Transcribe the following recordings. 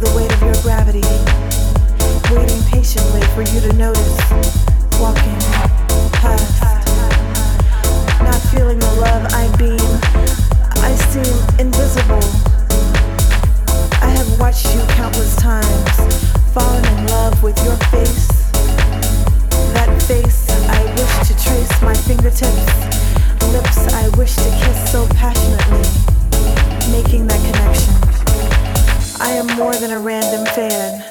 the weight of your gravity, waiting patiently for you to notice, walking past. Not feeling the love I beam, I seem invisible. I have watched you countless times, fallen in love with your face. That face I wish to trace my fingertips, lips I wish to kiss so passionately, making that connection. I am more than a random fan.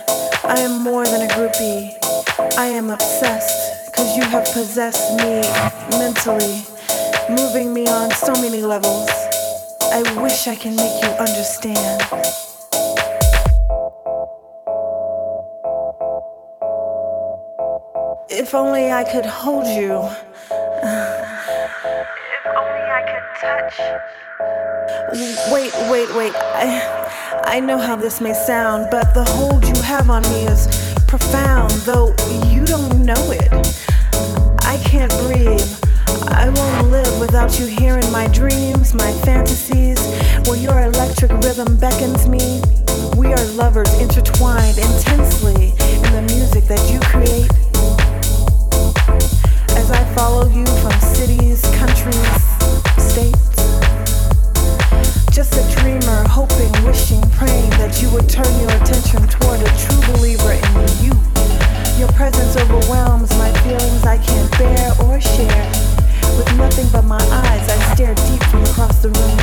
I am more than a groupie. I am obsessed because you have possessed me mentally, moving me on so many levels. I wish I can make you understand. If only I could hold you. If only I could touch. Wait, wait, wait. I, I know how this may sound, but the hold you have on me is profound, though you don't know it. I can't breathe. I won't live without you here in my dreams, my fantasies, where your electric rhythm beckons me. We are lovers intertwined intensely in the music that you create. As I follow you from cities, countries, states. Just a dreamer, hoping, wishing, praying that you would turn your attention toward a true believer in you. Your presence overwhelms my feelings I can't bear or share. With nothing but my eyes, I stare deep from across the room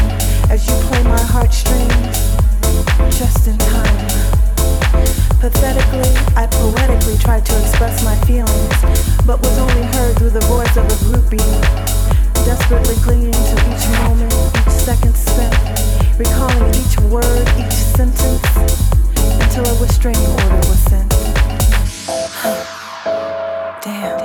as you play my heartstrings just in time. Pathetically, I poetically tried to express my feelings, but was only heard through the voice of a groupie. Desperately clinging to each moment, each second spent, recalling each word, each sentence, until a restraining order was sent. damn,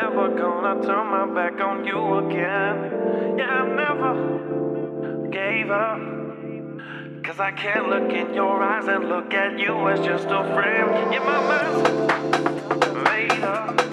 never gonna turn my back on you again. Yeah, I never gave up. Cause I can't look in your eyes and look at you as just a friend. Yeah, my mind's made up.